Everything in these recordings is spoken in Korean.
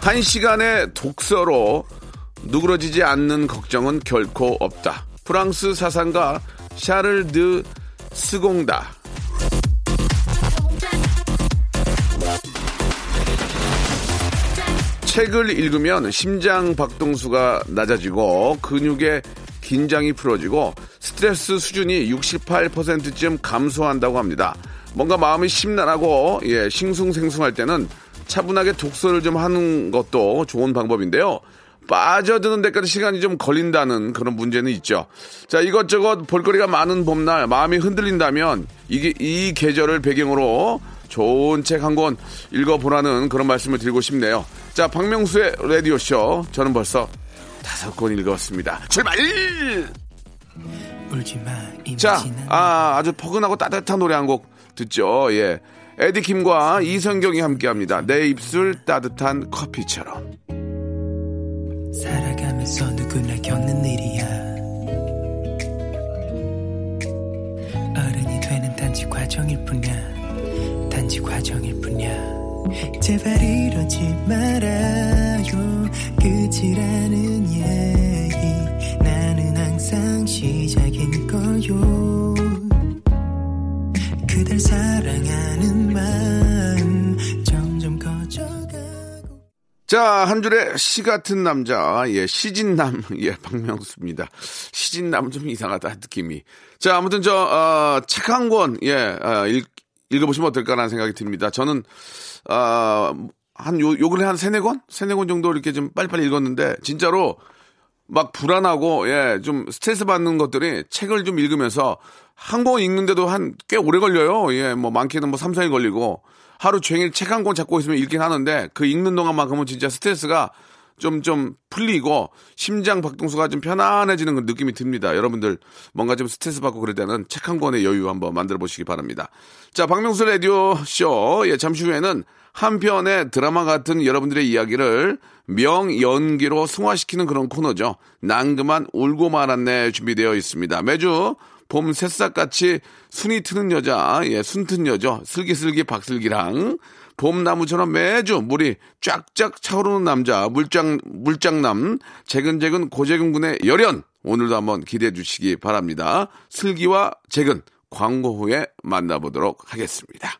한 시간의 독서로 누그러지지 않는 걱정은 결코 없다. 프랑스 사상가 샤를 드 스공다. 책을 읽으면 심장 박동수가 낮아지고 근육의 긴장이 풀어지고 스트레스 수준이 68%쯤 감소한다고 합니다. 뭔가 마음이 심란하고 예, 싱숭생숭할 때는 차분하게 독서를 좀 하는 것도 좋은 방법인데요. 빠져드는 데까지 시간이 좀 걸린다는 그런 문제는 있죠. 자, 이것저것 볼거리가 많은 봄날 마음이 흔들린다면 이게 이 계절을 배경으로 좋은 책 한 권 읽어보라는 그런 말씀을 드리고 싶네요. 자, 박명수의 라디오쇼. 저는 벌써 다섯 권 읽었습니다. 출발! 자, 아, 아주 포근하고 따뜻한 노래 한 곡 듣죠. 예. 에디킴과 이성경이 함께 합니다. 내 입술 따뜻한 커피처럼. 살아가면서 누구나 겪는 일이야. 어른이 되는 단지 과정일 뿐이야. 단지 과정일 뿐이야. 제발 이러지 말아요. 끝이라는 얘기. 나는 항상 시작인 거요 자, 한 줄의 시 같은 남자, 예, 시진남, 예, 박명수입니다. 시진남 좀 이상하다, 느낌이. 자, 아무튼 저, 어, 책 한 권, 예, 어, 읽, 읽어보시면 어떨까라는 생각이 듭니다. 저는, 어, 한 요, 요 근래 한 세네 권? 세네 권 정도 이렇게 좀 빨리빨리 읽었는데, 진짜로 막 불안하고, 예, 좀 스트레스 받는 것들이 책을 좀 읽으면서 한 권 읽는데도 한 꽤 오래 걸려요. 예, 뭐 많게는 뭐 3, 4일 걸리고, 하루 종일 책 한 권 잡고 있으면 읽긴 하는데, 그 읽는 동안만큼은 진짜 스트레스가 좀, 좀 풀리고, 심장 박동수가 좀 편안해지는 그 느낌이 듭니다. 여러분들, 뭔가 좀 스트레스 받고 그럴 때는 책 한 권의 여유 한번 만들어 보시기 바랍니다. 자, 박명수 라디오 쇼, 예, 잠시 후에는 한 편의 드라마 같은 여러분들의 이야기를 명연기로 승화시키는 그런 코너죠. 난 그만 울고 말았네 준비되어 있습니다. 매주 봄 새싹같이 순이 트는 여자, 예, 순튼 여자, 슬기슬기 박슬기랑 봄나무처럼 매주 물이 쫙쫙 차오르는 남자, 물장, 물장남, 재근재근 고재근 군의 열연. 오늘도 한번 기대해 주시기 바랍니다. 슬기와 재근, 광고 후에 만나보도록 하겠습니다.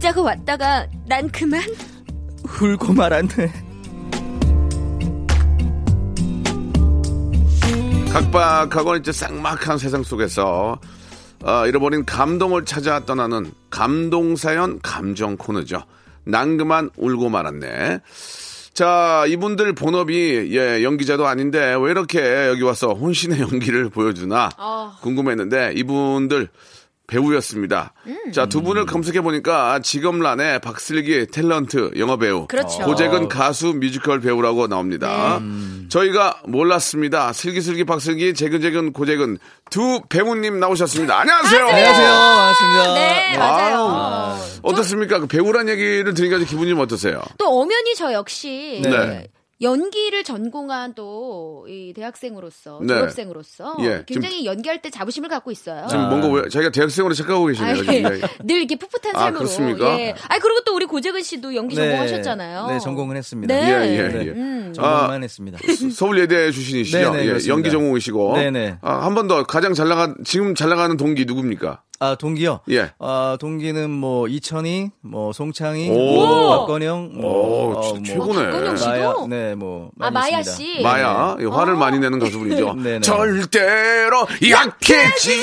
웃자고 왔다가 난 그만 울고 말았네 각박하고 이제 쌍막한 세상 속에서 어, 잃어버린 감동을 찾아 떠나는 감동사연 감정 코너죠. 난 그만 울고 말았네. 자, 이분들 본업이 예, 연기자도 아닌데 왜 이렇게 여기 와서 혼신의 연기를 보여주나 아. 궁금했는데 이분들 배우였습니다. 음. 자, 두 분을 검색해 보니까 직업란에 박슬기 탤런트 영화 배우, 그렇죠. 고재근 가수 뮤지컬 배우라고 나옵니다. 네. 저희가 몰랐습니다. 슬기슬기 박슬기, 재근재근 고재근 두 배우님 나오셨습니다. 안녕하세요. 안녕하세요 반갑습니다 네, 맞아요. 어떻습니까? 그 배우란 얘기를 들으니까 기분이 좀 어떠세요? 또 엄연히 저 역시 네. 연기를 전공한 또 이 대학생으로서 네. 졸업생으로서 예, 굉장히 연기할 때 자부심을 갖고 있어요. 지금 뭔가 왜 자기가 대학생으로 착각하고 계시네요. 예. 늘 이렇게 풋풋한 아, 삶으로. 그렇습니까? 예. 아 그리고 또 우리 고재근 씨도 연기 전공하셨잖아요. 네, 전공을 했습니다. 네. 예, 예, 예. 음. 전공만 했습니다. 서울예대 출신이시죠? 네네, 예, 그렇습니다. 연기 전공이시고. 네네. 아, 한 번 더 가장 잘 나가 지금 잘 나가는 동기 누굽니까? 아, 동기요? 예. 아, 동기는 뭐, 이천희, 뭐, 송창희, 오. 뭐, 박건영, 오, 뭐, 진짜 뭐, 최고네. 박건영 씨. 마야, 씨도? 네, 뭐. 아, 마야 있습니다. 씨. 마야, 이 화를 많이 내는 가수분이죠. 네네. 절대로 약해지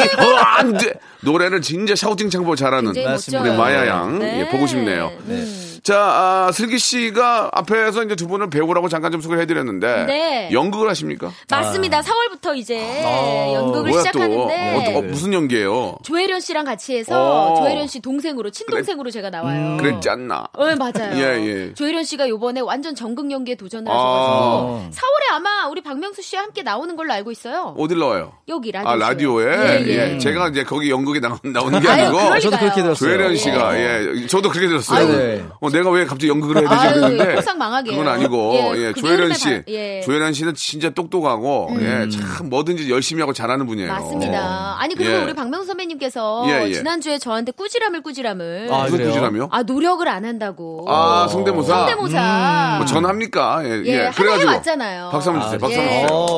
안 돼. 노래는 진짜 샤우팅 창보 잘하는. 우리 마야 양. 네. 예, 보고 싶네요. 음. 자, 아, 슬기 씨가 앞에서 이제 두 분을 배우라고 잠깐 좀 소개해 드렸는데 네. 연극을 하십니까? 맞습니다. 4월부터 이제 아, 연극을 뭐야 시작하는데 어, 어, 무슨 연기예요? 조혜련 씨랑 같이 해서 어. 조혜련 씨 동생으로 친동생으로 제가 나와요. 그랬지 않나? 네, 맞아요. 예, 예. 조혜련 씨가 요번에 완전 전극 연기에 도전을 아. 하셔가지고 4월에 아마 우리 박명수 씨와 함께 나오는 걸로 알고 있어요. 어딜 나와요? 여기 라디오. 아, 라디오에? 예, 예. 예. 제가 이제 거기 연극에 나, 나오는 게 아유, 아니고. 그럴 저도 그렇게. 들었어요. 조혜련 씨가, 예. 저도 그렇게 들었어요. 네. 어, 내가 왜 갑자기 연극을 해야 되지 아유, 했는데. 포상 망하게. 그건 아니고, 예, 예. 그 조혜련 씨. 바- 예. 음. 조혜련 씨는 진짜 똑똑하고, 예. 참 뭐든지 열심히 하고 잘하는 분이에요. 맞습니다. 아니 그리고 예. 우리 박명수 선배님께서 예, 예. 지난주에 저한테 꾸지람을 꾸지람을 아, 무슨? 꾸지람이요? 아 노력을 안 한다고. 아, 성대모사? 성대모사. 뭐 전합니까? 예. 예, 예. 그래가지고. 해왔잖아요. 박수 한번 주세요. 박수 한번 예. 주세요.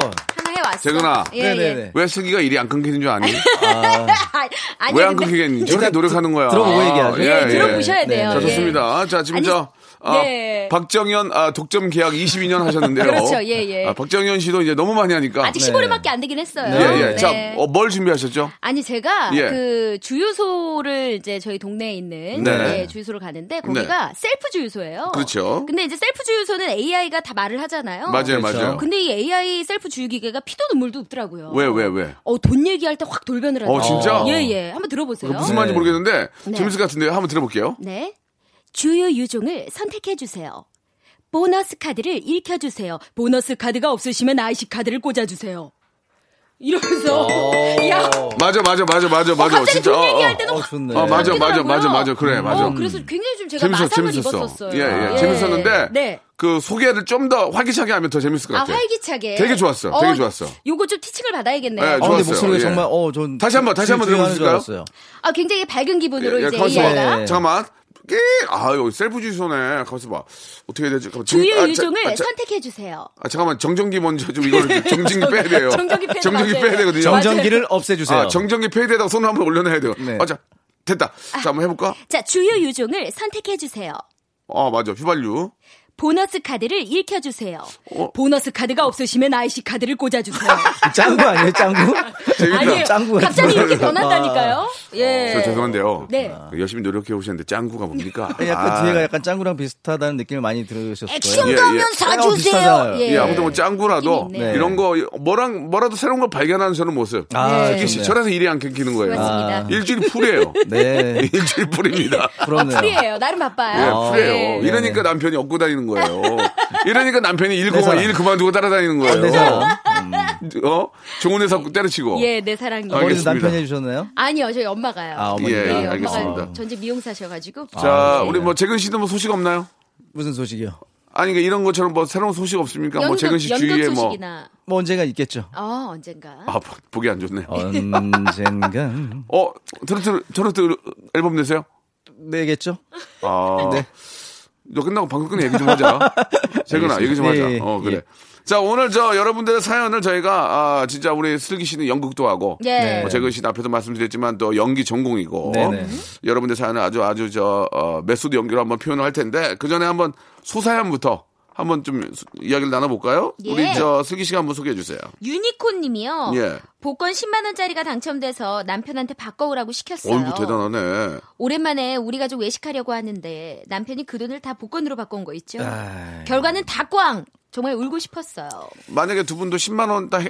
어, 하나 해왔어. 재근아. 예. 예. 왜 슬기가 일이 안 끊기는 줄 아니? 아니, 왜안 근데- 끊기겠니? 저렇게 일단 노력하는 거야. 들어보고 얘기하죠. 예, 들어보셔야 네. 돼요. 자, 예. 좋습니다. 자, 지금 아니, 저, 아, 네. 박정현, 아, 독점 계약 22년 하셨는데요. 그렇죠, 예, 예. 아, 박정현 씨도 이제 너무 많이 하니까. 아직 15일밖에 안 되긴 했어요. 예, 예. 네. 자, 어, 뭘 준비하셨죠? 아니 제가 예. 그 주유소를 이제 저희 동네에 있는 네. 예, 주유소를 가는데 거기가 셀프 주유소예요. 그렇죠. 근데 이제 셀프 주유소는 AI가 다 말을 하잖아요. 맞아요, 그렇죠. 맞아요. 근데 이 AI 셀프 주유 기계가 피도 눈물도 없더라고요. 왜, 왜, 왜? 어, 돈 얘기할 때 확 돌변을 하더라고요. 어, 진짜? 예, 예. 한번 들어보세요. 무슨 말인지 네. 모르겠는데, 네. 재밌을 것 같은데요. 한번 들어볼게요. 네. 주유 유종을 선택해 주세요. 보너스 카드를 읽혀 주세요. 보너스 카드가 없으시면 IC 카드를 꽂아 주세요. 이러면서 야, 맞아, 맞아, 맞아, 맞아, 맞아. 어, 갑자기 돈 어, 얘기할 어. 때도 어, 좋네. 아, 맞아, 맞아. 맞아, 맞아. 그래, 맞아. 어, 그래서 굉장히 좀 제가 재밌었어, 마상을 재밌었어. 입었었어요. 예, 예. 재밌었는데, 네. 그 소개를 좀 더 활기차게 하면 더 재밌을 것 아, 같아요. 활기차게. 되게 좋았어, 되게 좋았어. 요거 좀 티칭을 받아야겠네요. 예, 아, 좋았어요. 목소리가 예. 정말, 어, 전. 다시 한 번, 다시 한번 들어보실까요? 아, 굉장히 밝은 기분으로 예, 이제 가만있어. AI가 네. 잠깐만. 끼! 아, 여기 셀프 주유소네. 가만있어 봐. 어떻게 해야 되지? 주유 아, 자- 유종을 아, 자- 선택해 주세요. 아, 잠깐만. 정전기 먼저 좀 이걸 정전기 빼야 돼요. 정전기 빼야 정전기. 빼야 되거든요. 정- 정전기를 없애 주세요. 아, 정전기 빼야 되다가 손을 한번 올려놔야 돼요. 네. 아, 자, 됐다. 자, 한번 해볼까? 자, 주유 유종을 선택해 주세요. 아, 맞아. 휘발유. 보너스 카드를 읽혀 주세요. 어? 보너스 카드가 없으시면 IC 카드를 꽂아 주세요. 짱구 아니에요, 짱구? 아니에요. 짱구 갑자기 거. 이렇게 변한다니까요. 예. 저 죄송한데요. 네. 열심히 노력해 오셨는데 짱구가 뭡니까? 약간 아. 뒤에가 약간 짱구랑 비슷하다는 느낌을 많이 들으셨을 액션 거예요. 예, 가면 예. 사주세요. 비슷하잖아요. 예, 아무튼 뭐 짱구라도 있네요. 이런 거 뭐랑 뭐라도 새로운 걸 발견하는 저는 모습. 아, 네. 저래서 일이 안 끊기는 거예요. 아. 일주일이 풀이에요. 네. 일주일 풀입니다. 부럽네요. 풀이에요. 나름 예, 바빠요. 풀이에요. 예. 이러니까 남편이 업고 다니는 거예요. 이러니까 남편이 일, 내 그만. 일 그만두고 따라다니는 거예요. 내 사랑. 어? 좋은 회사 때려치고. 예, 내 사랑이. 알겠습니다. 머리도 남편이 해주셨나요? 아니요, 저희 엄마가요. 아, 어머니. 예, 네, 예, 알겠습니다. 전직 미용사셔가지고. 자, 아, 우리 뭐 재근 씨도 뭐 소식 없나요? 무슨 소식이요? 아니, 그러니까 이런 것처럼 뭐 새로운 소식 없습니까? 뭐 재근 씨 연극 주위에 뭐. 소식이나. 뭐 언젠가 있겠죠. 어, 언젠가. 아, 보- 보기 안 좋네. 언젠간 어, 트로트, 트로트 앨범 내세요? 내겠죠? 아. 네. 너 끝나고 방송 끝내 얘기 좀 하자. 재근아, 얘기 좀 하자. 예, 예, 어, 그래. 예. 자, 오늘 저 여러분들의 사연을 저희가, 아, 진짜 우리 슬기 씨는 연극도 하고. 예. 뭐 재근 씨는 앞에도 말씀드렸지만 또 연기 전공이고. 네네. 여러분들 사연을 아주 아주 저, 어, 메소드 연기로 한번 표현을 할 텐데, 그 전에 한번 소사연부터 한번 좀 수- 이야기를 나눠볼까요? 예. 우리 저 슬기 씨가 한번 소개해 주세요. 유니콘 님이요. 예. 복권 10만 원짜리가 당첨돼서 남편한테 바꿔오라고 시켰어요. 어이구, 대단하네. 오랜만에 우리 가족 외식하려고 하는데 남편이 그 돈을 다 복권으로 바꾼 거 있죠. 아, 결과는 다 꽝! 정말 울고 싶었어요. 만약에 두 분도 10만원 딱 해-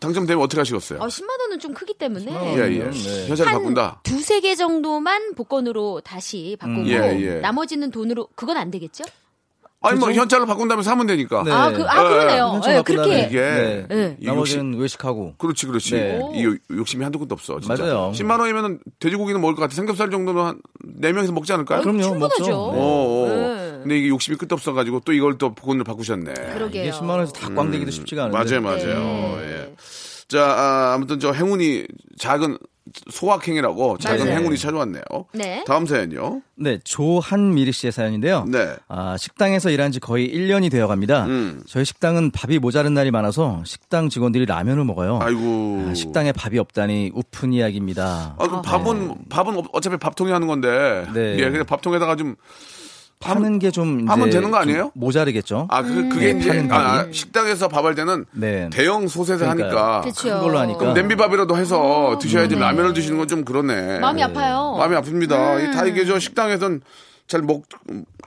당첨되면 어떻게 하시겠어요? 어, 10만 원은 좀 크기 때문에. 예, 예. 네. 현찰을 한 바꾼다. 두세 개 정도만 복권으로 다시 바꾸고 음, 예, 예. 나머지는 돈으로 그건 안 되겠죠? 아니, 뭐 현찰을 바꾼다면서 하면 되니까. 네. 아, 그, 아, 그러네요. 현찰 예, 받고 그렇게. 이게 네. 네. 이 나머지는 외식하고. 그렇지, 그렇지. 네. 이 요- 욕심이 한두 끝도 없어. 진짜. 맞아요. 10만 원이면 돼지고기는 먹을 것 같아. 삼겹살 정도는 한 4명에서 먹지 않을까요? 그럼요, 충분하죠. 먹죠. 어, 네. 어. 네. 근데 이게 욕심이 끝도 없어 가지고 또 이걸 또 복권을 바꾸셨네. 그러게요. 이게 10만 원에서 다 꽝되기도 쉽지가 않은데. 맞아요, 맞아요. 네. 예. 자, 아, 아무튼 저 행운이 작은 소확행이라고 작은 맞아요. 행운이 찾아왔네요. 네. 다음 사연요. 네, 조한미리 씨의 사연인데요. 네. 아, 식당에서 일한 지 거의 1년이 되어 갑니다. 음. 저희 식당은 밥이 모자른 날이 많아서 식당 직원들이 라면을 먹어요. 아이고. 아, 식당에 밥이 없다니 우픈 이야기입니다. 아, 그럼 밥은 밥은 어- 어차피 밥통에 하는 건데. 네. 예, 그냥 밥통에다가 좀 파는 게 좀 하면 이제 되는 거좀 아니에요? 모자르겠죠. 아, 그, 그게 네, 이제 파는 아, 아. 식당에서 밥할 때는 네. 대형 그러니까요. 하니까 그쵸. 큰 걸로 하니까. 그럼 냄비밥이라도 해서 드셔야지 네. 라면을 드시는 건 좀 그렇네. 마음이 아파요. 마음이 아픕니다. 이다 이게 저 식당에선 잘 먹,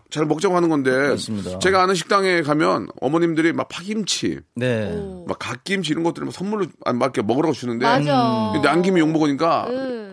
잘 먹자고 하는 건데. 그렇습니다. 제가 아는 식당에 가면 어머님들이 막 파김치, 네. 막 갓김치 이런 것들을 막 선물로 안 맞게 먹으라고 주는데. 맞아. 근데 남김이 욕 먹으니까 음.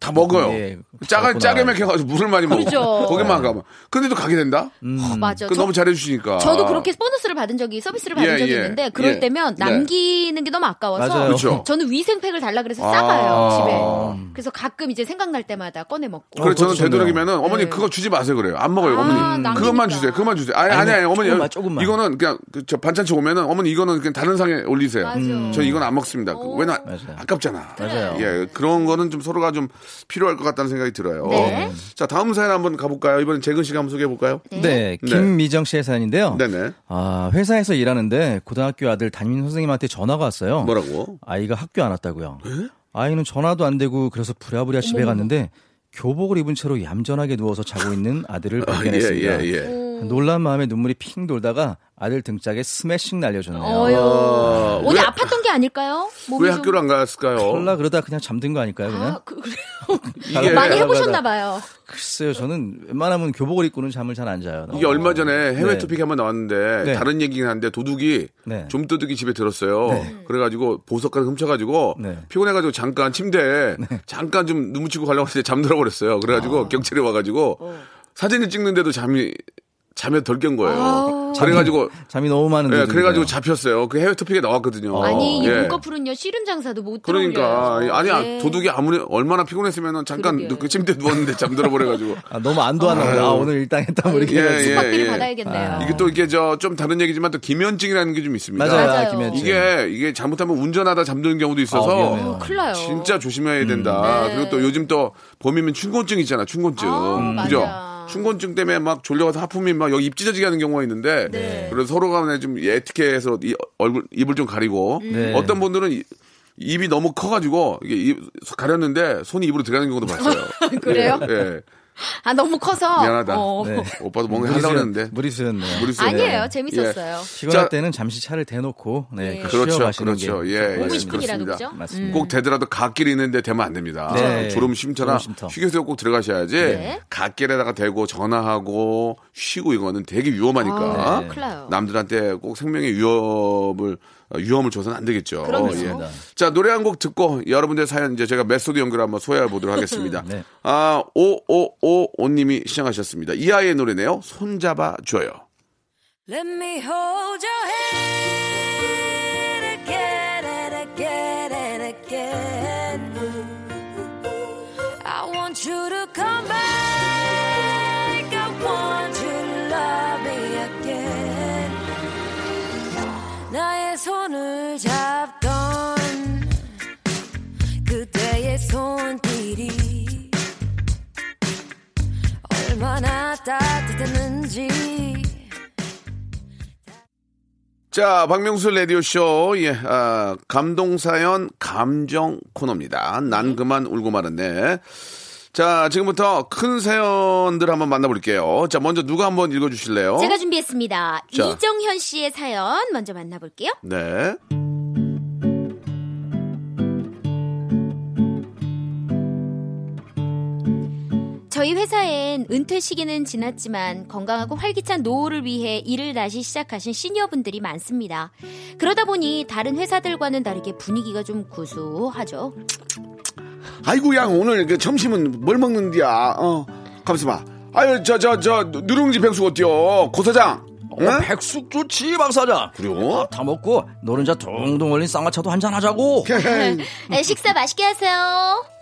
다 먹어요. 예, 짜가, 그렇구나. 짜게 맥혀가지고 물을 많이 먹고. 그죠. 거기만 가면. 근데도 가게 된다? 어, 맞아. 그 저- 너무 잘해주시니까. 저도 그렇게 보너스를 받은 적이 서비스를 받은 예, 적이 예. 있는데 그럴 예. 때면 네. 남기는 게 너무 아까워서 맞아요. 그렇죠. 저는 위생팩을 달라 그래서 아. 싸가요 집에. 그래서 가끔 이제 생각날 때마다 꺼내 먹고. 그래서 저는. 되도록이면은 어머니 네. 그거 주지 마세요 그래요. 안 먹어요 아, 어머니. 남기니까. 그것만 주세요. 그것만 주세요. 아니 아니, 아니, 어머니 조금만, 조금만. 이거는 그냥 그, 저 반찬치 오면은 어머니 이거는 그냥 다른 상에 올리세요. 맞아. 저 이건 안 먹습니다. 그, 왜냐 맞아요. 아깝잖아. 맞아요. 예 그런 거는 좀 서로가 좀 필요할 것 같다는 생각이 들어요. 네. 자 다음 사연 한번 가볼까요? 이번엔 재근 씨가 한번 소개해 볼까요? 네. 네, 김미정 씨의 사연인데요. 네네. 아, 회사에서 일하는데 고등학교 아들 담임 선생님한테 전화가 왔어요. 뭐라고? 아이가 학교 안 왔다고요. 아이는 전화도 안 되고 그래서 부랴부랴 집에 갔는데 교복을 입은 채로 얌전하게 누워서 자고 있는 아들을 발견했습니다. 예, 예, 예. 놀란 마음에 눈물이 핑 돌다가 아들 등짝에 스매싱 날려줬네요. 어휴. 어디 왜- 아팠던 게 아닐까요? 몸이 왜 좀- 학교를 안 갔을까요? 설라 그러다 그냥 잠든 거 아닐까요, 그냥? 아, 그, 그래요? 이게 많이 가다 해보셨나 가다. 봐요. 글쎄요, 저는 웬만하면 교복을 입고는 잠을 잘 안 자요. 이게 얼마 전에 해외 네. 토픽 한번 나왔는데 네. 다른 얘기긴 한데 도둑이 네. 좀 도둑이 집에 들었어요. 그래가지고 보석까지 훔쳐가지고 네. 피곤해가지고 잠깐 침대에 잠깐 좀눈 묻히고 가려고 했는데 잠들어 버렸어요. 그래가지고 경찰이 와가지고 사진을 찍는데도 잠이 잠에 덜 깬 거예요. 아우. 그래가지고 잠이 너무 많은데. 예, 그래가지고 잡혔어요. 그 해외 토픽에 나왔거든요. 아니 이 예. 씨름 장사도 못 그러니까 들어올려요. 아니 예. 도둑이 아무리 얼마나 피곤했으면은 잠깐 그러게요. 그 침대 에 누웠는데 잠들어 버려가지고 아, 너무 안도하나 보다. 아, 오늘 일당했다. 뭐 이렇게. 예, 해가지고. 예. 수박비를 받아야겠네요. 이게 또 이게 저 좀 다른 얘기지만 또 기면증이라는 게 좀 있습니다. 맞아요, 맞아요. 김현진. 이게 이게 잘못하면 운전하다 잠드는 경우도 있어서 아. 어, 큰일 나요. 진짜 조심해야 된다. 네. 그리고 또 요즘 또 봄이면 춘곤증 있잖아. 춘곤증. 아, 그죠? 맞아. 춘곤증 때문에 막 졸려가서 하품이 막 여기 입 찢어지게 하는 경우가 있는데 네. 그래서 서로 간에 좀 예티케해서 이 얼굴 입을 좀 가리고 네. 어떤 분들은 이- 입이 너무 커가지고 이게 입 가렸는데 손이 입으로 들어가는 경우도 봤어요. 그래요? 예. 예. 아 너무 커서. 미안하다. 어. 네. 오빠도 뭔가 하려고 했는데 무리수였네요. 무리 쓰네. 아니에요. 재밌었어요. 피곤할 자, 때는 잠시 차를 대놓고 네, 네. 그렇죠, 쉬어가시는 그렇죠. 게 예, 예, 5분 같습니다. 10분이라도 그렇습니다. 맞습니다. 꼭 되더라도 갓길 있는데 되면 안 됩니다. 네. 졸음 쉼터나 졸음 쉼터. 휴게소에 꼭 들어가셔야지 네. 갓길에다가 대고 전화하고 쉬고 이거는 되게 위험하니까 아, 네. 남들한테 꼭 생명의 위협을 어, 위험을 줘서는 안 되겠죠. 그럼요. 예. 자 노래 한 곡 듣고 여러분들 사연 이제 제가 메소드 연기로 한번 소개해 보도록 하겠습니다. 네. 아 5555님이 신청하셨습니다. 이하이 노래네요. 손잡아 줘요. Let me hold your hand 손길이 얼마나 따뜻했는지. 자, 박명수 라디오쇼, 예, 아, 감동사연 감정 코너입니다. 난 그만 울고 말았네. 자, 지금부터 큰 사연들 한번 만나볼게요. 자, 먼저 누가 한번 읽어주실래요? 제가 준비했습니다. 자. 이정현 씨의 사연 먼저 만나볼게요. 네. 저희 회사엔 은퇴 시기는 지났지만 건강하고 활기찬 노후를 위해 일을 다시 시작하신 시니어분들이 많습니다. 그러다 보니 다른 회사들과는 다르게 분위기가 좀 구수하죠. 아이고, 양, 오늘 그 점심은 뭘 먹는디야? 어, 가만있어 봐. 아유, 저, 저, 저, 누룽지 백숙 어때요? 고사장. 어, 백숙 좋지, 박 사장. 그래요? 다 먹고 노른자 둥둥 올린 쌍화차도 한잔 하자고. 네, 식사 맛있게 하세요.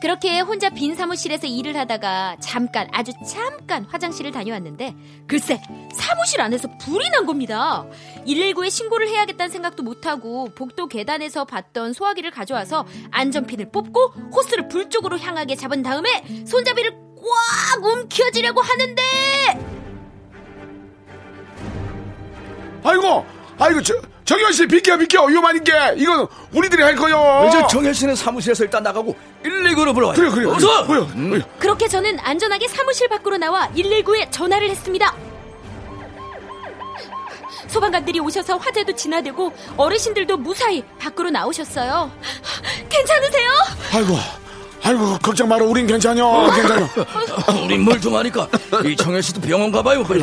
그렇게 혼자 빈 사무실에서 일을 하다가 잠깐 아주 잠깐 화장실을 다녀왔는데 글쎄 사무실 안에서 불이 난 겁니다. 119에 신고를 해야겠다는 생각도 못하고 복도 계단에서 봤던 소화기를 가져와서 안전핀을 뽑고 호스를 불 쪽으로 향하게 잡은 다음에 손잡이를 꽉 움켜쥐려고 하는데 아이고, 아이고, 저, 정현 씨, 비켜, 비켜. 위험한 게. 이건 우리들이 할 거요. 이제 정현 씨는 사무실에서 일단 나가고 119로 불러와요. 그래, 그래. 어서! 그래. 뭐야, 그렇게 저는 안전하게 사무실 밖으로 나와 119에 전화를 했습니다. 소방관들이 오셔서 화재도 진화되고 어르신들도 무사히 밖으로 나오셨어요. 괜찮으세요? 아이고, 아이고, 걱정 마라. 우린 괜찮아. 괜찮아. 우린 멀쩡하니까 이 정현 씨도 병원 가봐요. 빨리.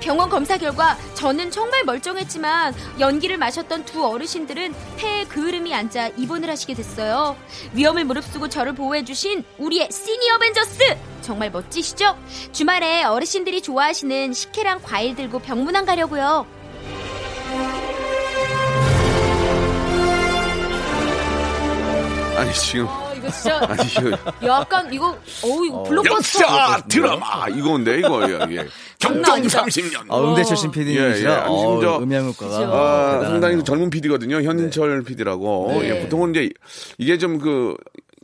병원 검사 결과 저는 정말 멀쩡했지만 연기를 마셨던 두 어르신들은 폐에 그을음이 앉아 입원을 하시게 됐어요. 위험을 무릅쓰고 저를 보호해주신 우리의 시니어 벤저스! 정말 멋지시죠? 주말에 어르신들이 좋아하시는 식혜랑 과일 들고 병문안 가려고요. 아니, 지금. 아, 이거 진짜. 약간 이거 어우 이거 블록버스터 역사 드라마 이건데 이거 예, 예. 장난 아니다. 30년. 아, 음대 출신 예, 예. PD님이시라 아니, 지금 저- 음향효과가 아. 상당히 젊은 PD거든요. 현인철 PD라고. 네. 예, 보통은 이제 이게 좀 그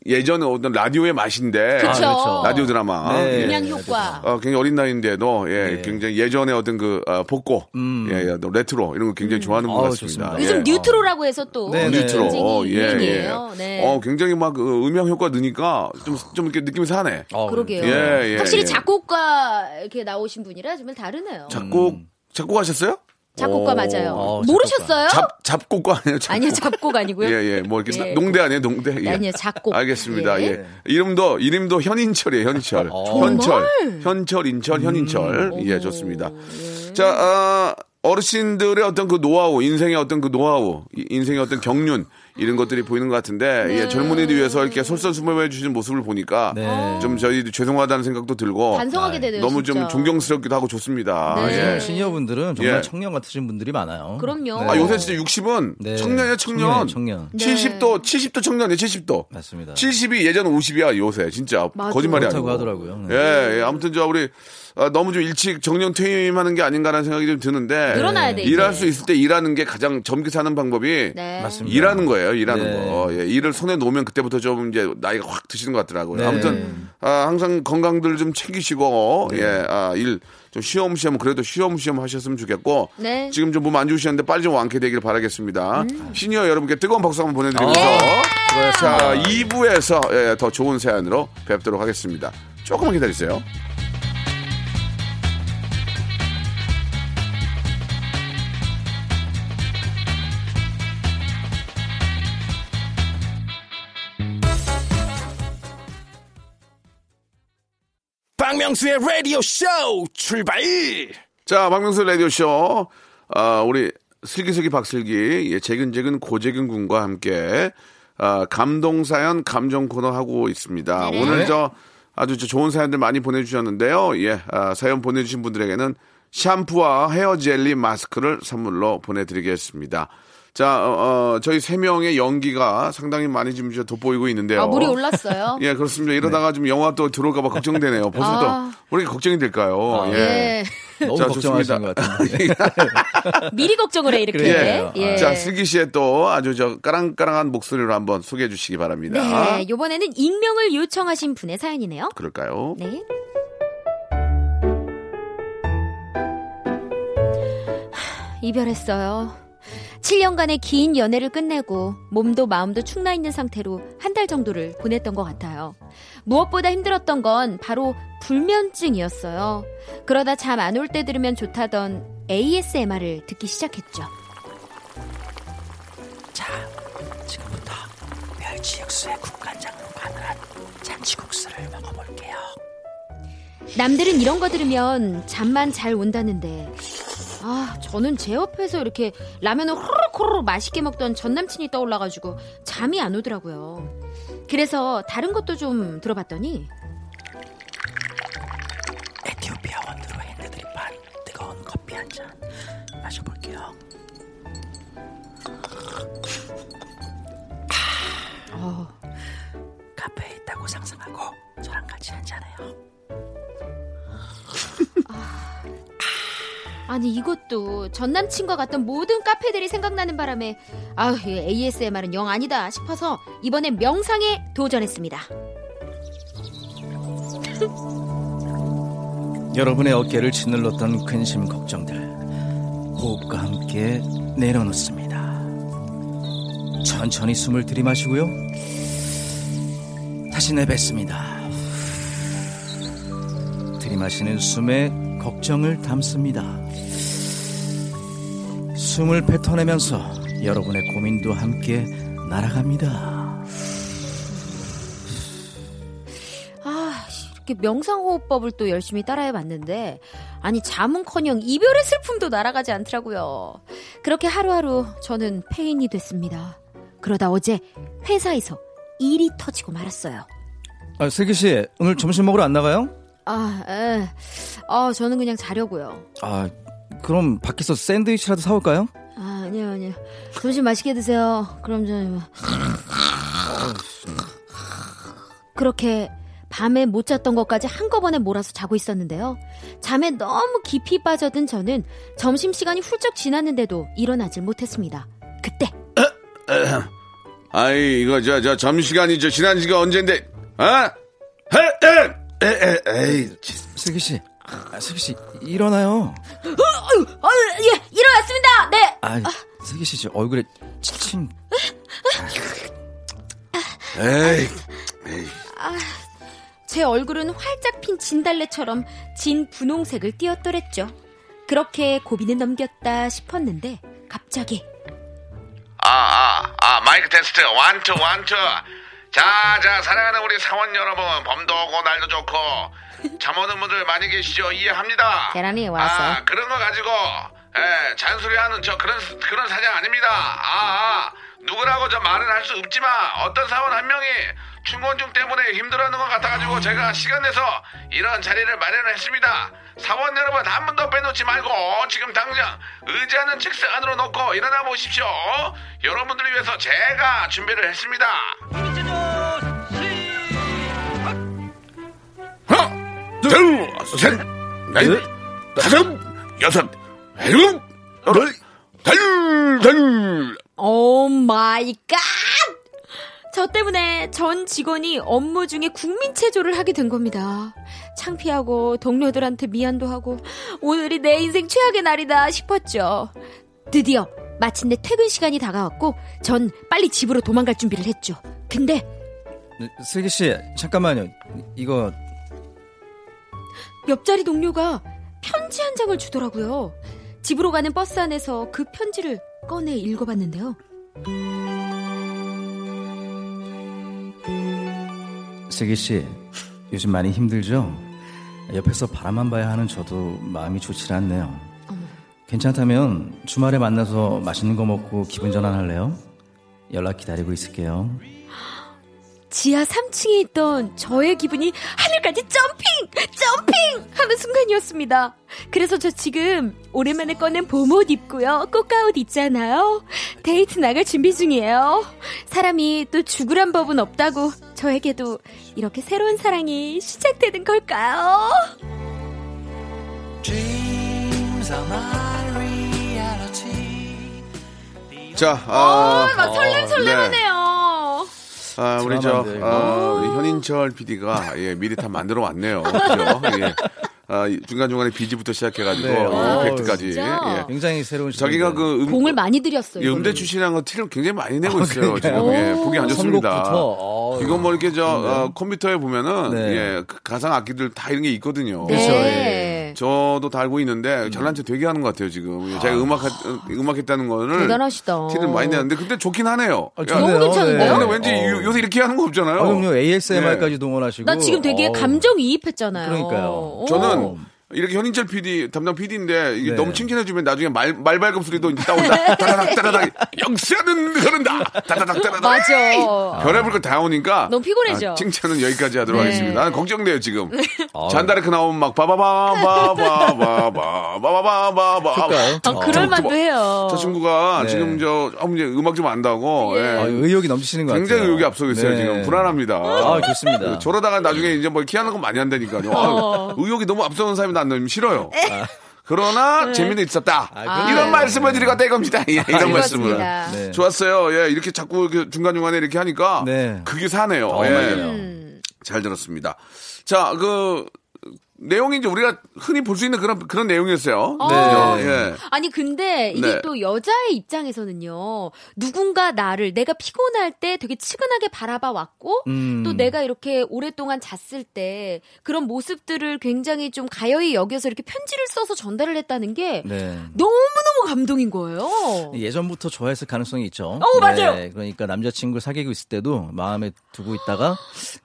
예전에 어떤 라디오의 맛인데 그쵸. 아, 그렇죠. 라디오 드라마. 네. 예. 음향 효과. 어, 굉장히 어린 나이인데도 예, 네. 굉장히 예전에 어떤 그 어, 복고, 음. 예, 예, 또 레트로 이런 거 굉장히 좋아하는 것 아우, 같습니다. 예. 요즘 뉴트로라고 해서 또 네, 네. 뉴트로, 굉장히 어, 예, 예. 네. 어, 굉장히 막 그 음향 효과 넣으니까 좀, 좀 이렇게 느낌이 사네. 어, 그러게요. 예, 예, 확실히 예. 작곡가 이렇게 나오신 분이라 정말 다르네요. 작곡, 작곡하셨어요? 오. 맞아요. 어, 모르셨어요? 잡, 잡곡가 아니에요? 잡곡. 아니요, 작곡 아니고요. 예, 예. 뭐 이렇게 예. 농대 아니에요, 농대? 예. 아니요, 작곡. 알겠습니다. 예. 예. 이름도, 이름도 현인철이에요, 현인철. 어. 현철. 현철, 인철, 현인철. 예, 좋습니다. 자, 아, 어르신들의 어떤 그 노하우, 인생의 어떤 그 노하우, 이- 인생의 어떤 경륜, 이런 것들이 보이는 것 같은데, 네. 예, 젊은이들 위해서 이렇게 솔선수범해 주시는 모습을 보니까, 네. 좀 저희도 죄송하다는 생각도 들고, 반성하게 되네요. 너무 진짜. 좀 존경스럽기도 하고 좋습니다. 네. 예. 시니어분들은 정말 예. 청년 같으신 분들이 많아요. 그럼요. 아, 요새 진짜 60은 네. 청년이야, 청년. 청년. 네. 70도, 70도 청년이에요, 70도. 맞습니다. 70이 예전 50이야, 요새. 진짜. 맞아. 거짓말이 그렇다고 아니고. 하더라고요. 네. 예, 예. 아무튼 저 우리 아, 너무 좀 일찍 정년 퇴임하는 게 아닌가라는 생각이 좀 드는데. 늘어나야 돼, 이제. 일할 수 있을 때 일하는 게 가장 젊게 사는 방법이 네. 맞습니다. 일하는 거예요, 일하는 네. 거. 예, 일을 손에 놓으면 그때부터 좀 이제 나이가 확 드시는 것 같더라고요. 네. 아무튼, 아, 항상 건강들 좀 챙기시고, 예, 아, 일 좀 쉬엄쉬엄, 그래도 쉬엄쉬엄 하셨으면 좋겠고, 네. 지금 좀 몸 안 좋으셨는데 빨리 좀 완쾌되길 바라겠습니다. 시니어 여러분께 뜨거운 박수 한번 보내드리면서, 아, 자, 2부에서 예, 더 좋은 사연으로 뵙도록 하겠습니다. 조금만 기다리세요. 박명수의 라디오 쇼 출발! 자, 박명수 라디오 쇼, 아, 우리 슬기슬기 박슬기, 예, 재근재근 고재근 군과 함께, 아, 감동 사연 감정 코너 하고 있습니다. 네네. 오늘 저 아주 저 좋은 사연들 많이 보내주셨는데요. 예, 아, 사연 보내주신 분들에게는 샴푸와 헤어 젤리 마스크를 선물로 보내드리겠습니다. 자, 어, 어, 저희 세 명의 연기가 상당히 많이 지금 저 돋보이고 있는데요. 아, 물이 올랐어요. 예, 그렇습니다. 이러다가 좀 영화 또 들어올까봐 걱정되네요. 벌써부터 아. 왜 이렇게 걱정이 될까요? 예. 예. 너무 자, 걱정하시는 좋습니다. 것 같은데. 미리 걱정을 해, 이렇게. 그래요. 예. 자, 슬기 씨의 또 아주 저 까랑까랑한 목소리로 한번 소개해 주시기 바랍니다. 네, 요번에는 익명을 요청하신 분의 사연이네요. 그럴까요? 네. 하, 이별했어요. 7년간의 긴 연애를 끝내고 몸도 마음도 축나 있는 상태로 한 달 정도를 보냈던 것 같아요. 무엇보다 힘들었던 건 바로 불면증이었어요. 그러다 잠 안 올 때 들으면 좋다던 ASMR을 듣기 시작했죠. 자, 지금부터 멸치 육수에 국간장으로 마늘한 잔치국수를 먹어볼게요. 남들은 이런 거 들으면 잠만 잘 온다는데 아 저는 제 옆에서 이렇게 라면을 호로록 맛있게 먹던 전 남친이 떠올라가지고 잠이 안 오더라고요. 그래서 다른 것도 좀 들어봤더니 에티오피아 원두로 핸드드립한 뜨거운 커피 한 잔 마셔볼게요. 어, 카페에 있다고 상상하고 저랑 같이 한잔해요. 아니 이것도 전 남친과 갔던 모든 카페들이 생각나는 바람에 아휴 이 ASMR은 영 아니다 싶어서 이번엔 명상에 도전했습니다. 여러분의 어깨를 짓눌렀던 근심 걱정들 호흡과 함께 내려놓습니다. 천천히 숨을 들이마시고요. 다시 내뱉습니다. 들이마시는 숨에 걱정을 담습니다. 숨을 뱉어내면서 여러분의 고민도 함께 날아갑니다. 아 이렇게 명상호흡법을 또 열심히 따라해봤는데 아니 잠은커녕 이별의 슬픔도 날아가지 않더라고요. 그렇게 하루하루 저는 폐인이 됐습니다. 그러다 어제 회사에서 일이 터지고 말았어요. 아, 슬기 씨, 오늘 점심 먹으러 안 나가요? 아, 에. 아 저는 그냥 자려고요. 아, 그럼 밖에서 샌드위치라도 사올까요? 아, 아니요, 아니요. 점심 맛있게 드세요. 그럼 저는. 그렇게 밤에 못 잤던 것까지 한꺼번에 몰아서 자고 있었는데요. 잠에 너무 깊이 빠져든 저는 점심시간이 훌쩍 지났는데도 일어나질 못했습니다. 그때, 아이 이거 저 저 점심시간이 저 지난 지가 언젠데 어? 에, 에, 에, 에, 에이 슬기 씨, 아, 슬기 씨 일어나요. 어, 예, 일어났습니다! 네! 아, 슬기 씨 얼굴에 치친. 에이 제 얼굴은 활짝 핀 진달래처럼 진 분홍색을 띄었더랬죠. 그렇게 고비는 넘겼다 싶었는데, 갑자기, 아, 아, 아, 마이크 테스트, one two, one two. 자, 자, 사랑하는 우리 사원 여러분, 범도 오고 날도 좋고, 잠 오는 분들 많이 계시죠? 이해합니다. 계란이 왔어. 아, 그런 거 가지고, 예, 잔소리하는 저 그런, 그런 사장 아닙니다. 아, 아, 누구라고 저 말은 할 수 없지만, 어떤 사원 한 명이 충곤증 때문에 힘들어하는 것 같아가지고, 제가 시간 내서 이런 자리를 마련을 했습니다. 사원 여러분, 한 분도 빼놓지 말고, 지금 당장 의자는 책상 안으로 놓고 일어나 보십시오. 여러분들을 위해서 제가 준비를 했습니다. 둘, 셋, 넷, 다섯, 여섯, 일곱, 여덟, 달, 달. Oh my god! 저 때문에 전 직원이 업무 중에 국민 체조를 하게 된 겁니다. 창피하고 동료들한테 미안도 하고 오늘이 내 인생 최악의 날이다 싶었죠. 드디어 마침내 퇴근 시간이 다가왔고 전 빨리 집으로 도망갈 준비를 했죠. 근데 네, 슬기 씨, 잠깐만요. 이거 옆자리 동료가 편지 한 장을 주더라고요. 집으로 가는 버스 안에서 그 편지를 꺼내 읽어봤는데요. 슬기 씨, 요즘 많이 힘들죠? 옆에서 바라만 봐야 하는 저도 마음이 좋지 않네요. 괜찮다면 주말에 만나서 맛있는 거 먹고 기분 전환할래요? 연락 기다리고 있을게요. 지하 3층에 있던 저의 기분이 하늘까지 점핑! 점핑! 하는 순간이었습니다. 그래서 저 지금 오랜만에 꺼낸 봄옷 입고요. 꽃가옷 있잖아요. 데이트 나갈 준비 중이에요. 사람이 또 죽으란 법은 없다고 저에게도 이렇게 새로운 사랑이 시작되는 걸까요? 자, 아, 어, 막 설렘 설렘하네요. 아, 우리 저, 드라마인데, 아, 우리 현인철 PD가, 예, 미리 다 만들어 왔네요. 그죠? 예. 아, 중간중간에 비지부터 시작해가지고, 네. 어, 임팩트까지. 진짜? 예. 굉장히 새로운 자기가. 그 음, 공을 많이 들였어요. 예. 음대 출신이라는 거 티를 굉장히 많이 내고 있어요. 그러니까요. 지금. 예, 보기 안 좋습니다. 선곡부터. 어, 이건 뭐 이렇게 저, 어, 컴퓨터에 보면은, 네. 예, 그 가상 악기들 다 이런 게 있거든요. 네. 그 예. 저도 다 알고 있는데, 잘난 체 되게 하는 것 같아요, 지금. 제가 음악, 음악 했다는 거를. 대단하시다. 티를 많이 내는데, 근데 좋긴 하네요. 아. 너무 괜찮은데요? 근데 네. 왠지 어. 요- 요새 이렇게 하는 거 없잖아요. 아, 그럼요. ASMR까지 예. 동원하시고. 나 지금 되게 어우. 감정 이입했잖아요. 그러니까요. 오. 저는 이렇게 현인철 PD 담당 PD인데 이게 네. 너무 칭찬해주면 나중에 말 말발굽 소리도 이제 따온다. 따라닥 따라닥 역사는 흐른다. 따다닥 따라닥. 맞아. 별의별 거다 오니까 너무 피곤해져. 아, 칭찬은 여기까지 하도록 네. 하겠습니다. 아, 걱정돼요 지금. 아. 잔다르크 나오면 막 바바바바바바바바바바바바. 그럴까요? 아, 그럴 만도 해요. 저 친구가 네. 지금 저 어, 이제 음악 좀 안다고 예. 아, 의욕이 넘치시는 것 굉장히 같아요. 의욕이 앞서고 있어요 네. 지금 불안합니다. 아, 좋습니다. 저러다가 나중에 이제 뭐 키하는 거 많이 한다니까요. 아, 의욕이 너무 앞서는 사람이 난 너무 싫어요. 그러나 재미는 있었다. 그럼요. 이런 말씀을 드리고 이겁니다. 예, 이런 말씀을. 그렇습니다. 네. 좋았어요. 예, 이렇게 자꾸 이렇게 중간 중간에 이렇게 하니까 네. 그게 사네요. 어, 예. 음. 잘 들었습니다. 자, 그 내용이 이제 우리가 흔히 볼 수 있는 그런 그런 내용이었어요. 어. 네. 예. 아니 근데 이게 네. 또 여자의 입장에서는요 누군가 나를 내가 피곤할 때 되게 치근하게 바라봐 왔고 음. 또 내가 이렇게 오랫동안 잤을 때 그런 모습들을 굉장히 좀 가여이 여겨서 이렇게 편지를 써서 전달을 했다는 게 네. 너무너무 감동인 거예요. 예전부터 좋아했을 가능성이 있죠. 어, 맞아요. 그러니까 남자친구 사귀고 있을 때도 마음에 두고 있다가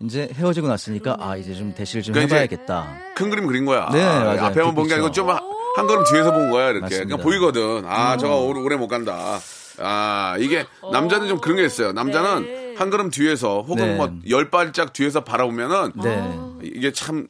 이제 헤어지고 났으니까 아 이제 좀 대시를 좀 그러니까 해봐야겠다. 큰 그림 그린 거야. 네, 아, 맞아요. 앞에만 본 게 아니고. 좀 한 걸음 뒤에서 본 거야, 이렇게. 맞습니다. 그러니까 보이거든. 아, 저거 오래, 오래 못 간다. 아, 이게 남자는 좀 그런 게 있어요. 남자는 한 걸음 뒤에서 혹은 네. 뭐열 발짝 뒤에서 바라보면은 네. 이게 참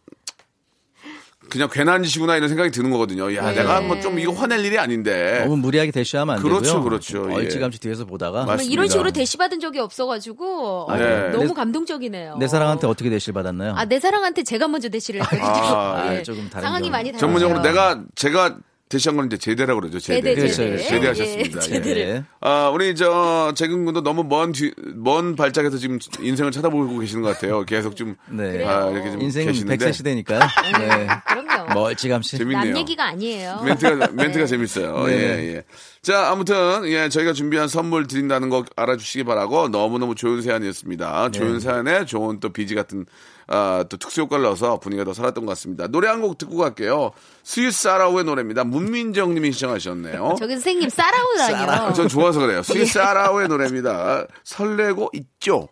그냥 괜한 짓이구나 이런 생각이 드는 거거든요. 야, 네. 내가 뭐 좀 이거 화낼 일이 아닌데. 너무 무리하게 대시하면 안 그렇죠, 되고요. 그렇죠. 예. 얼찌감치 뒤에서 보다가 맞습니다. 이런 식으로 대시 받은 적이 없어가지고 네. 어, 너무 내- 감동적이네요. 내 사랑한테 어떻게 대시를 받았나요? 아, 내 사랑한테 제가 먼저 대시를 했거든요. 아, 예. 아, 조금 다른 상황이 점. 많이 다르죠. 전문용어로 내가 제가 대시한 건 이제 제대라고 그러죠. 제대. 제대, 제대. 예, 제대하셨습니다. 예, 예. 제대를. 네. 아, 우리 저 재근 군도 너무 먼 뒤, 먼 발짝에서 지금 인생을 쳐다보고 계시는 것 같아요. 계속 좀 네. 아, 이렇게 좀 인생 계시는데 100세 시대니까요. 네. 그럼요. 멀찌감치. 재밌네요. 남 얘기가 아니에요. 멘트가 멘트가 재밌어요. 네. 예, 예. 자, 아무튼 예, 저희가 준비한 선물 드린다는 거 알아주시기 바라고 너무너무 좋은 사연이었습니다. 네. 좋은 사연에 좋은 또 비지 같은 아, 또 특수 효과를 넣어서 분위기가 더 살았던 것 같습니다. 노래 한 곡 듣고 갈게요. 스위스 아라우의 노래입니다. 문민정 님이 시청하셨네요. 저기 선생님 싸라우다니요. 아, 전 좋아서 그래요. 스위스 아라우의 노래입니다. 설레고 있죠.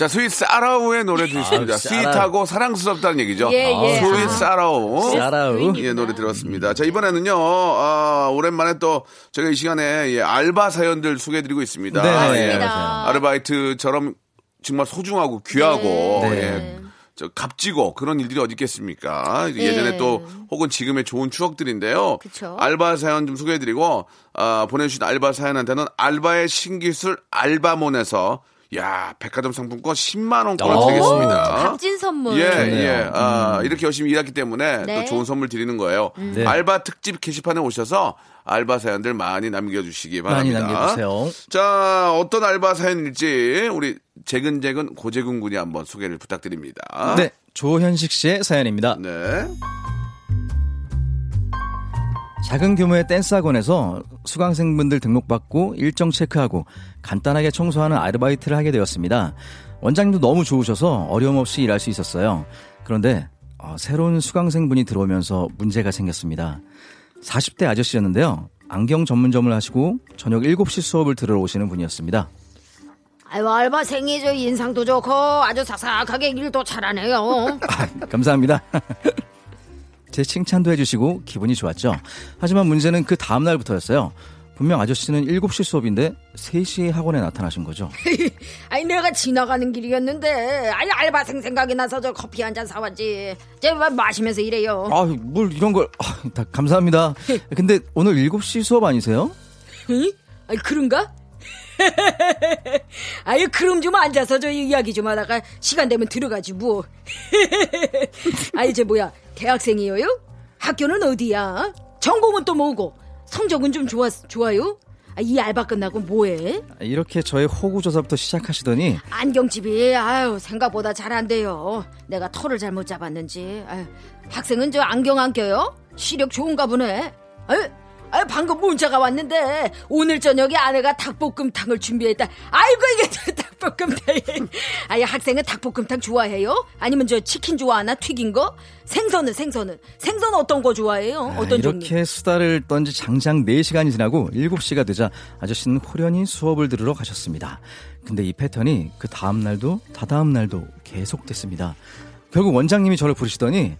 자, 스위스 아라우의 노래 들으십니다. 아, sweet하고 사랑스럽다는 얘기죠. 예, 예. 아, 스위스 아라우. 사라우. 예, 노래 들었습니다. 자, 이번에는요, 아, 오랜만에 또 저희가 이 시간에 예, 알바 사연들 소개해드리고 있습니다. 네, 예. 맞습니다. 아르바이트처럼 정말 소중하고 귀하고, 네. 예. 저 값지고 그런 일들이 어디 있겠습니까? 예전에 네. 또 혹은 지금의 좋은 추억들인데요. 그쵸. 알바 사연 좀 소개해드리고 아, 보내주신 알바 사연한테는 알바의 신기술 알바몬에서 야 백화점 상품권 10만 원권을 오, 드리겠습니다. 값진 선물. 예, 좋네요. 예. 아, 이렇게 열심히 일했기 때문에 네. 또 좋은 선물 드리는 거예요. 네. 알바 특집 게시판에 오셔서 알바 사연들 많이 남겨주시기 많이 바랍니다. 남겨주세요. 자, 어떤 알바 사연일지 우리 재근재근 고재근 군이 한번 소개를 부탁드립니다. 네. 조현식 씨의 사연입니다. 네. 작은 규모의 댄스 학원에서 수강생분들 등록받고 일정 체크하고 간단하게 청소하는 아르바이트를 하게 되었습니다. 원장님도 너무 좋으셔서 어려움 없이 일할 수 있었어요. 그런데 어, 새로운 수강생분이 들어오면서 문제가 생겼습니다. 40대 아저씨였는데요. 안경 전문점을 하시고 저녁 7시 수업을 들으러 오시는 분이었습니다. 아유 알바생이 저 인상도 좋고 아주 삭삭하게 일도 잘하네요. 감사합니다. 제 칭찬도 해주시고 기분이 좋았죠. 하지만 문제는 그 다음날부터였어요. 분명 아저씨는 7시 수업인데 3시에 학원에 나타나신 거죠. 아니 내가 지나가는 길이었는데 아니 알바생 생각이 나서 저 커피 한 잔 사왔지. 제가 마시면서 일해요. 아, 뭘 이런 걸. 아, 다 감사합니다. 근데 오늘 7시 수업 아니세요? 응? 아니 그런가? 아유 그럼 좀 앉아서 저 이야기 좀 하다가 시간 되면 들어가지 뭐. 아니 저 뭐야 대학생이에요? 학교는 어디야? 전공은 또 뭐고? 성적은 좀 좋아 좋아요? 아, 이 알바 끝나고 뭐해? 이렇게 저의 호구 조사부터 시작하시더니 안경집이 아유 생각보다 잘 안 돼요. 내가 털을 잘못 잡았는지. 아유, 학생은 저 안경 안 껴요? 시력 좋은가 보네. 아유, 아, 방금 문자가 왔는데 오늘 저녁에 아내가 닭볶음탕을 준비했다. 아이고 이게 닭볶음탕. 아예 학생은 닭볶음탕 좋아해요? 아니면 저 치킨 좋아하나 튀긴 거? 생선은 생선은 생선 어떤 거 좋아해요? 어떤 종류? 이렇게 수다를 떤 지 장장 4시간이 지나고 7시가 되자 아저씨는 호련히 수업을 들으러 가셨습니다. 근데 이 패턴이 그 다음 날도 다다음 날도 계속됐습니다. 결국 원장님이 저를 부르시더니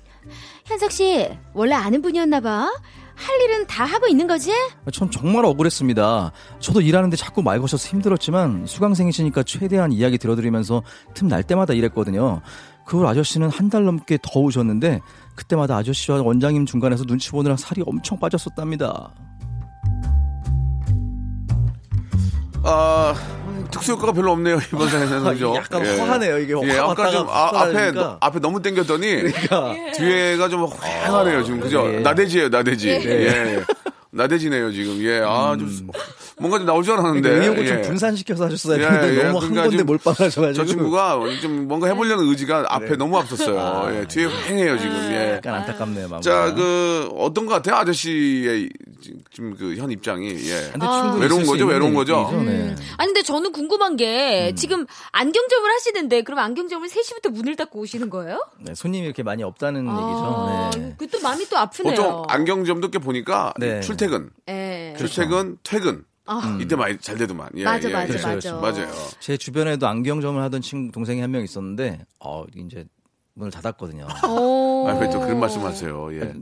현석 씨 원래 아는 분이었나 봐. 할 일은 다 하고 있는 거지? 전 정말 억울했습니다. 저도 일하는데 자꾸 말 거셔서 힘들었지만 수강생이시니까 최대한 이야기 들어드리면서 틈 날 때마다 일했거든요. 그후 아저씨는 한 달 넘게 더 오셨는데 그때마다 아저씨와 원장님 중간에서 눈치 보느라 살이 엄청 빠졌었답니다. 아, 특수 효과가 별로 없네요 이번 사연은 그죠? 약간 허하네요, 이게. 예, 확 아까 좀 아, 앞에. 너- 앞에 너무 당겼더니 그러니까 뒤에가 좀 휑하네요 지금 그죠? 예. 나대지예요 나대지. 예. 예. 나대지네요 지금. 예, 아좀 뭔가 좀 나올 줄 알았는데. 음. 그러니까 의욕을 예. 좀 분산시켜서 하셨어야 예, 되는데 예. 너무 한 그러니까 건데 좀 몰빵하셔가지고 저 친구가 좀 뭔가 해보려는 의지가 앞에 너무 앞섰어요. 아. 예, 뒤에 휑해요 지금. 예. 약간 안타깝네요. 마음이. 자, 그 어떤 것 같아요 아저씨의 지금 그 현 입장이. 예. 근데 충분히 외로운 거죠, 외로운 거죠? 얘기죠, 네. 아니 근데 저는 궁금한 게 지금 안경점을 하시는데 그럼 안경점을 3시부터 문을 닫고 오시는 거예요? 네, 손님이 이렇게 많이 없다는 아, 얘기죠. 네. 그또 마음이 또 아프네요. 보통 안경점도 꽤 보니까 네. 출퇴근, 예. 출퇴근, 퇴근 아. 이때 많이 잘 되더만. 예, 맞아, 예, 맞아, 예. 맞아. 맞아요. 제 주변에도 안경점을 하던 친구 동생이 한 명 있었는데 어 이제 문을 닫았거든요. 오. 아, 왜 또 그런 말씀하세요? 예.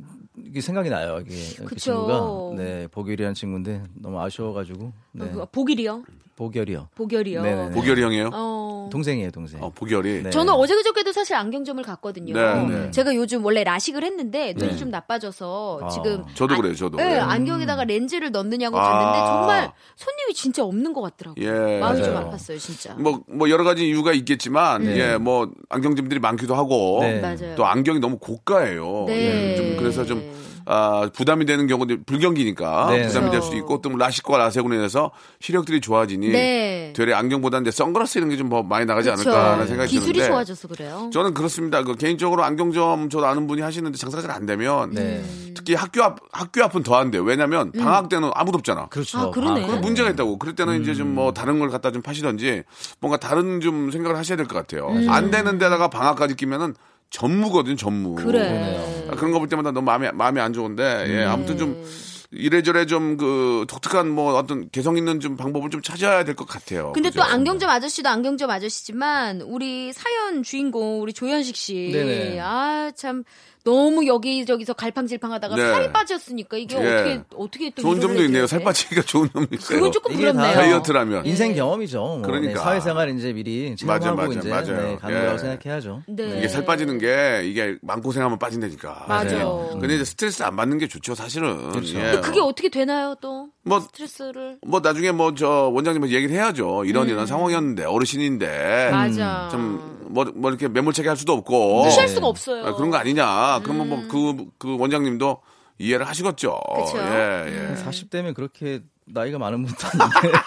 이게 생각이 나요. 이게 그. 친구가 네 복일이라는 친구인데 너무 아쉬워가지고 네 그, 복일이요? 복열이요. 복열이요. 네네네. 보결이 형이에요? 어. 동생이에요 동생. 어, 보결이. 네. 저는 어제 그저께도 사실 안경점을 갔거든요. 네, 네. 제가 요즘 원래 라식을 했는데 눈이 네. 좀 나빠져서 아. 지금 저도 안- 그래요, 저도. 네, 예. 안경에다가 렌즈를 넣느냐고 아. 갔는데 정말 손님이 진짜 없는 것 같더라고요. 예. 마음이 좀 맞아요. 아팠어요, 진짜. 뭐, 뭐 여러 가지 이유가 있겠지만, 네. 예, 뭐 안경점들이 많기도 하고, 네. 맞아요. 또 안경이 너무 고가예요. 네. 예, 좀 그래서 좀 아, 부담이 되는 경우도 불경기니까 네. 부담이 될 그렇죠. 수도 있고 또 라식과 라섹으로 인해서 시력들이 좋아지니 네. 되레 안경보다는 이제 선글라스 이런 게 좀 더 많이 나가지 그렇죠. 않을까라는 생각이 기술이 드는데 좋아져서 그래요. 저는 그렇습니다. 그 개인적으로 안경점 저도 아는 분이 하시는데 장사가 잘 안 되면 네. 특히 학교 앞 학교 앞은 더 안 돼요. 왜냐면 방학 때는 아무도 없잖아. 그렇죠. 아, 그러네. 그런 문제가 있다고. 그럴 때는 이제 좀 뭐 다른 걸 갖다 좀 파시던지 뭔가 다른 좀 생각을 하셔야 될 것 같아요. 안 되는 데다가 방학까지 끼면은 전무거든요, 전무. 그래. 아, 그런 거 볼 때마다 너무 마음이 마음이 안 좋은데 예, 아무튼 좀 네. 이래저래 좀 그 독특한 뭐 어떤 개성 있는 좀 방법을 좀 찾아야 될 것 같아요. 근데 그죠? 또 안경점 아저씨도 안경점 아저씨지만 우리 사연 주인공 우리 조현식 씨. 아 참 너무 여기저기서 갈팡질팡하다가 네. 살이 빠졌으니까 이게 예. 어떻게 어떻게 또 좋은 점도 있네요. 살 돼? 빠지기가 좋은 점도 있어요. 그건 조금 그렇네요. 다 다이어트라면. 인생 경험이죠. 뭐. 그러니까. 네, 사회생활 이제 미리 맞아, 체험하고 맞아, 이제 맞아요. 네, 가는 예. 거라고 생각해야죠. 네. 이게 살 빠지는 게 이게 마음고생하면 빠진다니까. 맞아요. 근데 이제 스트레스 안 받는 게 좋죠, 사실은. 그렇죠. 예. 근데 그게 어떻게 되나요 또 뭐, 스트레스를 뭐 나중에 뭐 저 원장님한테 얘기를 해야죠. 이런 음. 이런 상황이었는데 어르신인데 맞아. 좀뭐 뭐 이렇게 매몰차게 할 수도 없고 무시할 수가 없어요. 아, 그런 거 아니냐. 그러면 뭐그그 원장님도 이해를 하시겠죠. 그쵸. 예, 예. 40대면 그렇게 나이가 많은 분도 아닌데.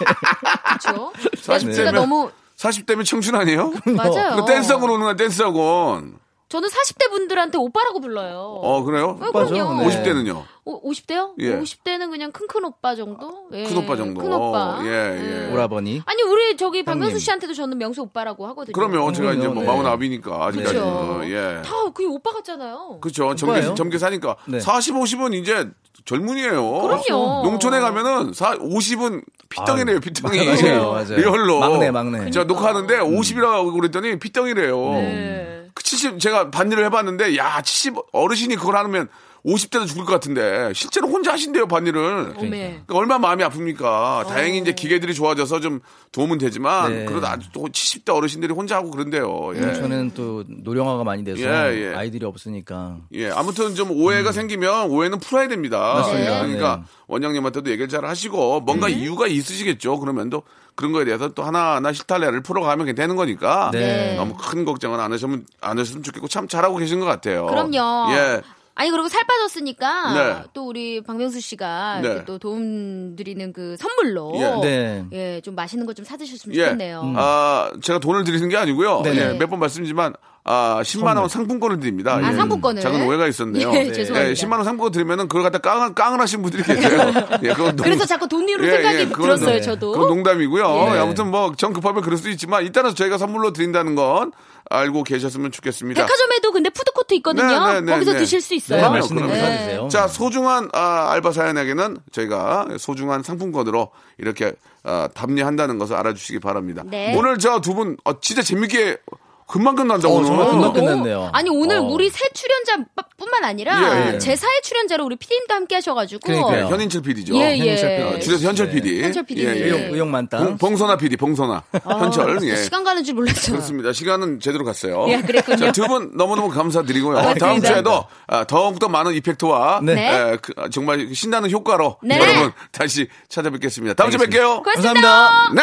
그렇죠. 사실 제가 때면- 너무 40대면 청춘 아니에요? 맞아요. 그 댄스 학원 오는 거야, 댄스 학원. 저는 40대 분들한테 오빠라고 불러요. 어, 그래요? 어, 그럼요. 네. 50대는요? 오, 50대요? 예. 50대는 그냥 큰큰 오빠 정도? 예. 큰 오빠 정도. 큰 오빠. 예, 예. 오라버니. 아니 우리 저기 박명수. 씨한테도 저는 명수 오빠라고 하거든요. 그러면 제가 이제 뭐 네. 마흔 아비니까 아직까지. 그렇죠. 예. 다 그게 오빠 같잖아요. 그렇죠. 점계? 점계 사니까 네. 40, 50은 이제 젊은이에요. 그럼요. 농촌에 가면은 사, 50은 피덩이래요, 피덩이. 맞아요, 맞아요. 리얼로. 막내, 막내. 제가 녹화하는데 50이라고 그랬더니 피덩이래요. 네. 그 70, 제가 반일을 해봤는데, 야, 70, 어르신이 그걸 하면 50대도 죽을 것 같은데, 실제로 혼자 하신대요, 반일을. 어메. 그러니까 얼마나 마음이 아픕니까. 다행히 이제 기계들이 좋아져서 좀 도움은 되지만, 네. 그래도 아주 또 70대 어르신들이 혼자 하고 그런데요. 예. 저는 또 노령화가 많이 돼서 예, 예. 아이들이 없으니까 예, 아무튼 좀 오해가 생기면 오해는 풀어야 됩니다. 음. 맞습니다. 그러니까 네. 원장님한테도 얘기를 잘 하시고 뭔가 이유가 있으시겠죠. 그러면 또 그런 거에 대해서 또 하나하나 실타래를 풀어가면 되는 거니까 네. 너무 큰 걱정은 안 하시면 안 하셨으면 좋겠고 참 잘하고 계신 것 같아요. 그럼요. 예, 아니 그리고 살 빠졌으니까 네. 또 우리 박명수 씨가 네. 이렇게 또 도움 드리는 그 선물로 예. 네. 예, 좀 맛있는 거 좀 사드셨으면 예. 좋겠네요. 아, 제가 돈을 드리는 게 아니고요. 네네. 예, 몇번 말씀드리지만 아, 10만 원 상품권을 드립니다. 아, 상품권을? 작은 오해가 있었네요. 예, 죄송합니다. 10만 원 상품권 드리면은 그걸 갖다 깡을, 깡을 하신 분들이 계세요. 예, 그건 농- 그래서 자꾸 돈으로 생각이 그건- 들었어요, 저도. 그건 농담이고요. 예. 아무튼 뭐정 급하면 그럴 수도 있지만 일단은 저희가 선물로 드린다는 건 알고 계셨으면 좋겠습니다. 백화점에도 근데 푸드코트 있거든요. 네, 네, 네, 거기서 네. 드실 수 네, 있어요. 맛있는 거. 사드세요. 자, 소중한 아, 알바 사연에게는 저희가 소중한 상품권으로 이렇게 아, 답례한다는 것을 알아주시기 바랍니다. 네. 오늘 저 두 분 어, 진짜 재밌게 금방 끝난다 어, 오늘. 정말 금방 너무- 끝났네요. 아니 오늘 어. 우리 새 출연자뿐만 아니라 예, 예. 제 사회 출연자로 우리 PD님도 함께 하셔가지고 그러니까요. 현인철 PD죠. 예, 예. 현인철 PD. 어, 줄여서 현철 PD. 현철 PD. 예, 예. 의욕, 의욕 많다. 봉, 봉선아 PD, 봉선아. 현철. 예. 아, 시간 가는 줄 몰랐어요. 그렇습니다. 시간은 제대로 갔어요. 예, 그랬군요. 두 분 너무너무 감사드리고요. 고맙습니다. 다음 주에도 아, 더욱더 많은 이펙트와 네. 에, 그, 아, 정말 신나는 효과로 네. 여러분 다시 찾아뵙겠습니다. 다음 주에 뵐게요. 고맙습니다. 네.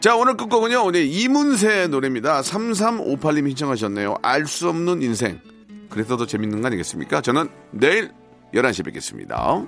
자, 오늘 끝곡은요, 오늘 이문세의 노래입니다. 3358님 신청하셨네요. 알 수 없는 인생. 그래서 더 재밌는 거 아니겠습니까? 저는 내일 11시에 뵙겠습니다.